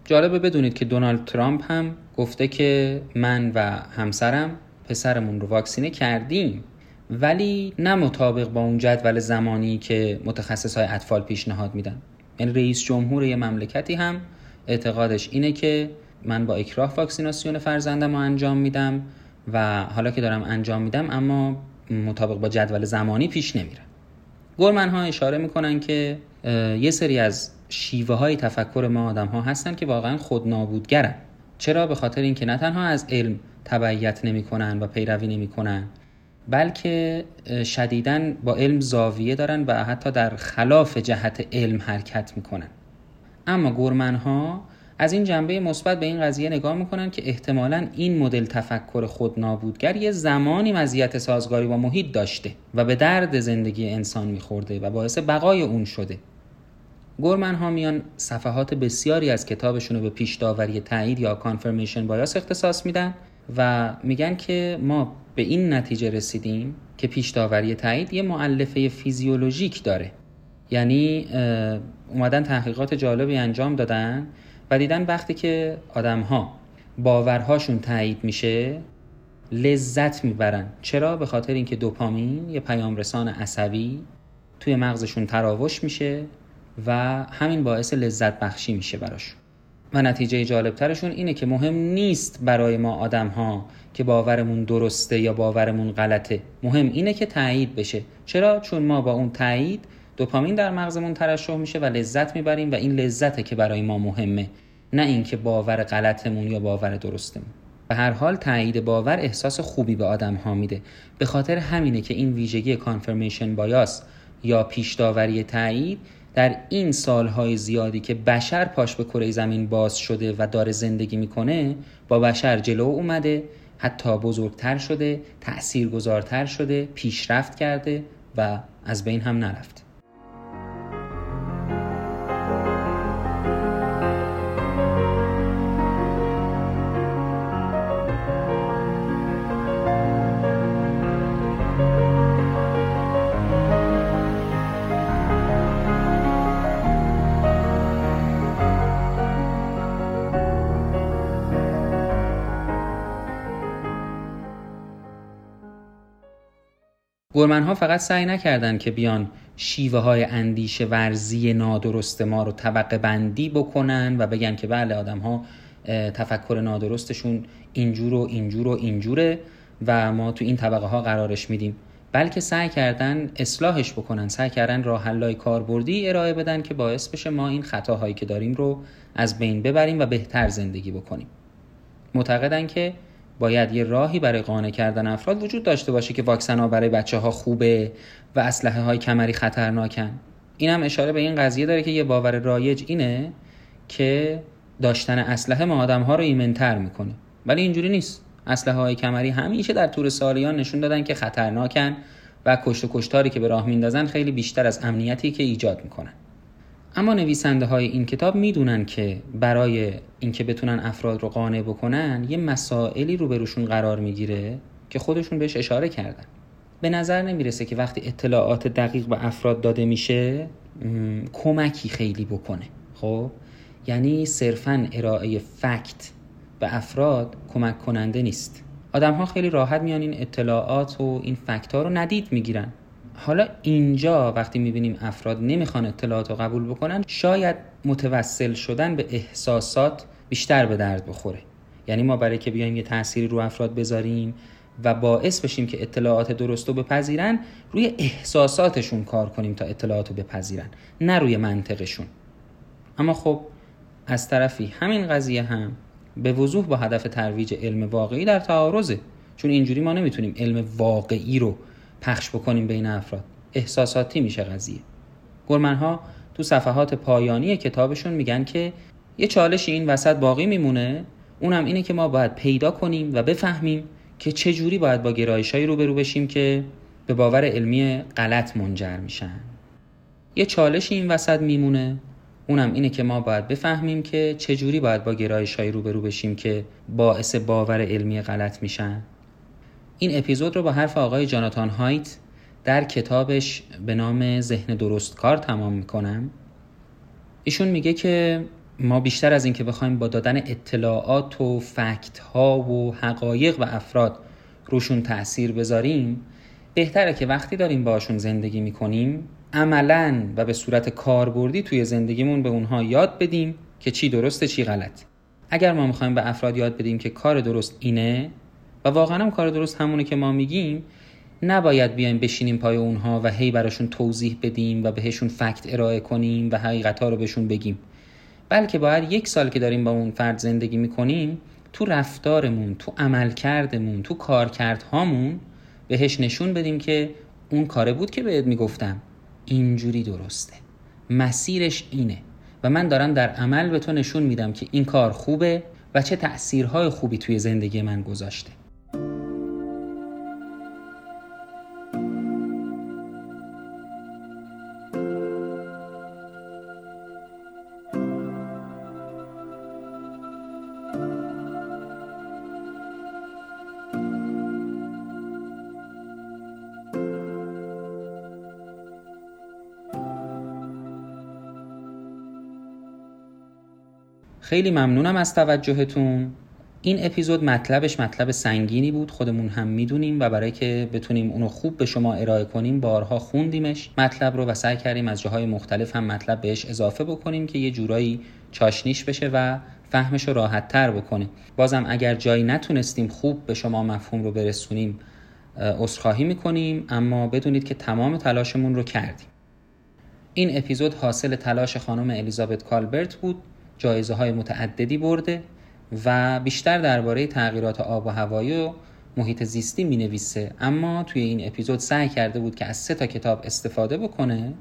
جالبه بدونید که دونالد ترامپ هم گفته که من و همسرم پسرمون رو واکسینه کردیم. ولی نه مطابق با اون جدول زمانی که متخصص های اطفال پیشنهاد میدن. یعنی رئیس جمهور یه مملکتی هم. اعتقادش اینه که من با اکراه واکسیناسیون فرزندم رو انجام میدم و حالا که دارم انجام میدم اما مطابق با جدول زمانی پیش نمیره گرمن ها اشاره می‌کنن که یه سری از شیوه های تفکر ما آدم ها هستن که واقعا خود نابودگرن چرا؟ به خاطر اینکه نه تنها از علم تبعیت نمی‌کنن و پیروی نمی‌کنن بلکه شدیداً با علم زاویه دارن و حتی در خلاف جهت علم حرکت می‌کنن. اما گورمن ها از این جنبه مثبت به این قضیه نگاه می‌کنن که احتمالا این مدل تفکر خود نابودگر یه زمانی مزیت سازگاری با محیط داشته و به درد زندگی انسان میخورده و باعث بقای اون شده. گورمن ها میان صفحات بسیاری از کتابشون رو به پیش داوری تایید یا کانفرمیشن بایاس اختصاص میدن و میگن که ما به این نتیجه رسیدیم که پیش داوری تایید یه معلفه فیزیولوژیک داره. یعنی اومدن تحقیقات جالبی انجام دادن و دیدن وقتی که آدم ها باورهاشون تایید میشه لذت می‌برن. چرا؟ به خاطر اینکه دوپامین یه پیام رسان عصبی توی مغزشون تراوش میشه. و همین باعث لذت بخشی میشه براشون و نتیجه جالبترشون اینه که مهم نیست برای ما آدم ها که باورمون درسته یا باورمون غلطه. مهم اینه که تایید بشه. چرا؟ چون ما با اون تایید دوپامین در مغزمون ترشح میشه و لذت می‌بریم و این لذته که برای ما مهمه. نه اینکه باور غلطمون یا باور درستمون. به هر حال تایید باور احساس خوبی به آدم ها میده. به خاطر همینه که این ویژگی کانفرمیشن بایاس یا پیش داوری تایید در این سالهای زیادی که بشر پاش به کره زمین باز شده و داره زندگی می‌کنه با بشر جلو اومده حتی بزرگتر شده تأثیرگذارتر شده پیشرفت کرده و از بین هم نرفته گرمن ها فقط سعی نکردن که بیان شیوه های اندیشه ورزی نادرست ما رو طبقه بندی بکنن و بگن که بله آدم ها تفکر نادرستشون اینجور و اینجور و اینجوره و ما تو این طبقه ها قرارش میدیم. بلکه سعی کردن اصلاحش بکنن سعی کردن راه کاربردی ارائه بدن که باعث بشه ما این خطاهایی که داریم رو از بین ببریم و بهتر زندگی بکنیم. معتقدن که باید یه راهی برای قانع کردن افراد وجود داشته باشه که واکسن ها برای بچه ها خوبه و اسلحه های کمری خطرناکن. این هم اشاره به این قضیه داره که یه باور رایج اینه که داشتن اسلحه ما آدم ها رو ایمنتر می‌کنه. ولی اینجوری نیست. اسلحه های کمری همیشه در طول سالیان نشون دادن که خطرناکن و کشت و کشتاری که به راه میندازن خیلی بیشتر از امنیتی که ایجاد می‌کنن. اما نویسنده های این کتاب می‌دونن که برای اینکه بتونن افراد رو قانع بکنن یه مسائلی رو بروشون قرار می‌گیره که خودشون بهش اشاره کردن. به نظر نمی‌رسه که وقتی اطلاعات دقیق به افراد داده میشه کمکی خیلی بکنه. خب؟ یعنی صرفا ارائه فکت به افراد کمک کننده نیست. آدم ها خیلی راحت میان این اطلاعات و این فکت ها رو ندید می‌گیرن. حالا اینجا وقتی می‌بینیم افراد نمی‌خوان اطلاعات رو قبول بکنن شاید متوسل شدن به احساسات بیشتر به درد بخوره. یعنی ما برای که بیایم یه تأثیری رو افراد بذاریم و باعث بشیم که اطلاعات درست رو بپذیرن روی احساساتشون کار کنیم تا اطلاعات رو بپذیرن نه روی منطقشون. اما خب از طرفی همین قضیه هم به وضوح با هدف ترویج علم واقعی در تعارضه. چون اینجوری ما نمی‌تونیم علم واقعی رو پخش بکنیم بین افراد. احساساتی میشه قضیه. گرمن ها تو صفحات پایانی کتابشون میگن که یه چالش این وسط باقی میمونه. اونم اینه که ما باید پیدا کنیم و بفهمیم که چه جوری باید با گرایشایی روبرو بشیم که به باور علمی غلط منجر میشن. یه چالش این وسط میمونه. اونم اینه که ما باید بفهمیم که چه جوری باید با گرایش رو روبرو بشیم که باعث باور علمی غلط میشن. این اپیزود رو با حرف آقای جاناتان هایت در کتابش به نام ذهن درست کار تمام می‌کنم. ایشون میگه که ما بیشتر از اینکه بخوایم با دادن اطلاعات و فکت ها و حقایق و افراد روشون تاثیر بذاریم بهتره که وقتی داریم باشون زندگی می‌کنیم عملا و به صورت کاربردی توی زندگیمون به اونها یاد بدیم که چی درسته چی غلط. اگر ما می‌خوایم به افراد یاد بدیم که کار درست اینه و واقعا هم کار درست همونه که ما میگیم نباید بیایم بشینیم پای اونها و هی براشون توضیح بدیم و بهشون فکت ارائه کنیم و حقیقت ها رو بهشون بگیم. بلکه باید یک سال که داریم با اون فرد زندگی می‌کنیم تو رفتارمون تو عملکردمون تو کارکردهامون بهش نشون بدیم که اون کاره بود که بهت می‌گفتم. اینجوری درسته. مسیرش اینه. و من دارم در عمل به تو نشون میدم که این کار خوبه و چه تأثیرهای خوبی توی زندگی من گذاشته. خیلی ممنونم از توجهتون. این اپیزود مطلبش مطلب سنگینی بود خودمون هم می‌دونیم و برای که بتونیم اونو خوب به شما ارائه کنیم بارها خوندیمش. مطلب رو و سعی کردیم از جاهای مختلف هم مطلب بهش اضافه بکنیم که یه جورایی چاشنیش بشه و فهمش رو راحت تر بکنه. بازم اگر جایی نتونستیم خوب به شما مفهوم رو برسونیم اصخاهی می‌کنیم اما بدونید که تمام تلاشمون رو کردیم. این اپیزود حاصل تلاش خانم الیزابت کالبرت بود. جایزه های متعددی برده و بیشتر درباره تغییرات آب و هوایی و محیط زیستی می نویسه اما توی این اپیزود سعی کرده بود که از سه تا کتاب استفاده بکنه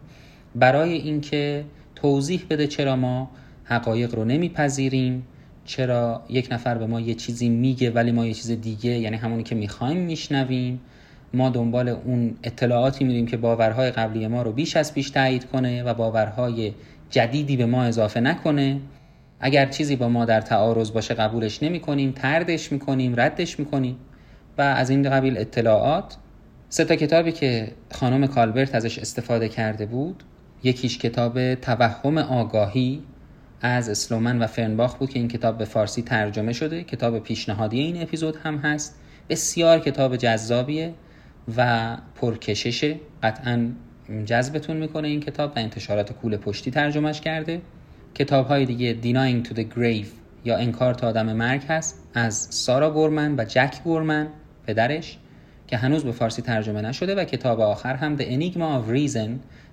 برای اینکه توضیح بده چرا ما حقایق رو نمیپذیریم چرا یک نفر به ما یه چیزی میگه ولی ما یه چیز دیگه یعنی همونی که می‌خوایم میشنویم. ما دنبال اون اطلاعاتی میریم که باورهای قبلی ما رو بیش از پیش تایید کنه و باورهای جدیدی به ما اضافه نکنه. اگر چیزی با ما در تعارض باشه قبولش نمی کنیم تردش می کنیم ردش می کنیم و از این قبیل اطلاعات سه تا کتابی که خانم کالبرت ازش استفاده کرده بود یکیش کتاب توهم آگاهی از اسلومن و فرنباخ بود که این کتاب به فارسی ترجمه شده. کتاب پیشنهادی این اپیزود هم هست. بسیار کتاب جذابیه و پرکششه. قطعا جذبتون می‌کنه این کتاب و انتشارات کول پشتی ترجمهش کرده. کتاب های دیگه Denying to the Grave یا انکار تا آدم مرگ هست از سارا گورمن و جک گورمن پدرش که هنوز به فارسی ترجمه نشده و کتاب آخر هم The Enigma of Reason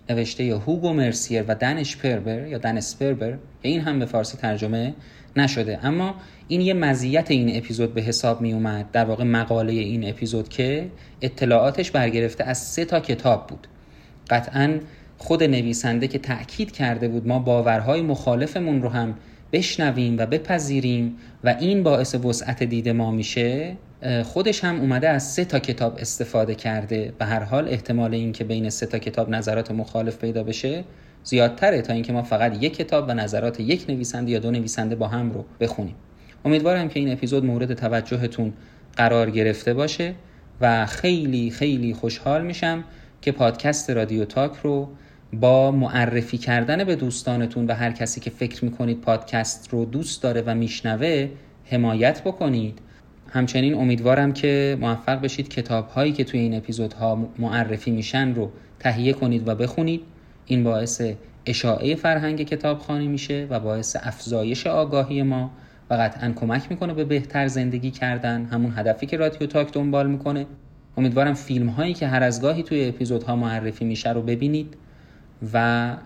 نوشته هوگو مرسیر و دن پربر یا دن سپربر که این هم به فارسی ترجمه نشده. اما این یه مزیت این اپیزود به حساب می اومد در واقع مقاله این اپیزود که اطلاعاتش برگرفته از سه تا کتاب بود. قطعا خود نویسنده که تأکید کرده بود ما باورهای مخالفمون رو هم بشنویم و بپذیریم و این باعث وسعت دید ما میشه خودش هم اومده از سه تا کتاب استفاده کرده. به هر حال احتمال اینکه بین سه تا کتاب نظرات مخالف پیدا بشه زیادتره تا اینکه ما فقط یک کتاب و نظرات یک نویسنده یا دو نویسنده با هم رو بخونیم. امیدوارم که این اپیزود مورد توجهتون قرار گرفته باشه و خیلی خیلی خوشحال میشم که پادکست رادیو تاک رو با معرفی کردن به دوستانتون و هر کسی که فکر می‌کنید پادکست رو دوست داره و میشنوه حمایت بکنید. همچنین امیدوارم که موفق بشید کتاب هایی که توی این اپیزودها معرفی میشن رو تهیه کنید و بخونید. این باعث اشاعه فرهنگ کتابخانی میشه و باعث افزایش آگاهی ما و قطعا کمک می‌کنه به بهتر زندگی کردن. همون هدفی که رادیو تاک دنبال می‌کنه. امیدوارم فیلم هایی که هر از گاهی توی اپیزودها معرفی میشه رو ببینید. و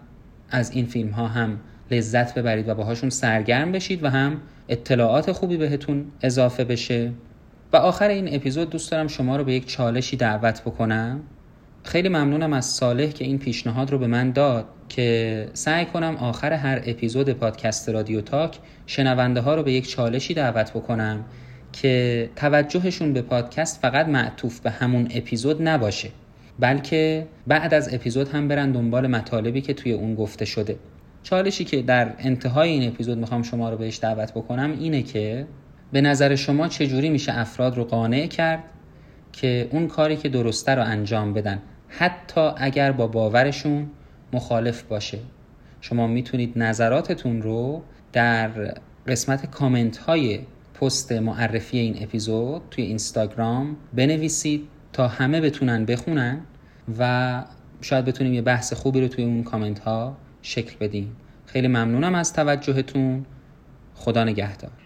از این فیلم ها هم لذت ببرید و باهاشون سرگرم بشید و هم اطلاعات خوبی بهتون اضافه بشه. و آخر این اپیزود دوست دارم شما رو به یک چالشی دعوت بکنم. خیلی ممنونم از صالح که این پیشنهاد رو به من داد که سعی کنم آخر هر اپیزود پادکست رادیو تاک شنونده ها رو به یک چالشی دعوت بکنم که توجهشون به پادکست فقط معطوف به همون اپیزود نباشه. بلکه بعد از اپیزود هم برن دنبال مطالبی که توی اون گفته شده. چالشی که در انتهای این اپیزود می‌خوام شما رو بهش دعوت بکنم اینه که به نظر شما چجوری میشه افراد رو قانع کرد که اون کاری که درسته رو انجام بدن؟ حتی اگر با باورشون مخالف باشه. شما می‌تونید نظراتتون رو در قسمت کامنت های پست معرفی این اپیزود توی اینستاگرام بنویسید. تا همه بتونن بخونن و شاید بتونیم یه بحث خوبی رو توی اون کامنت ها شکل بدیم. خیلی ممنونم از توجهتون. خدا نگهدار.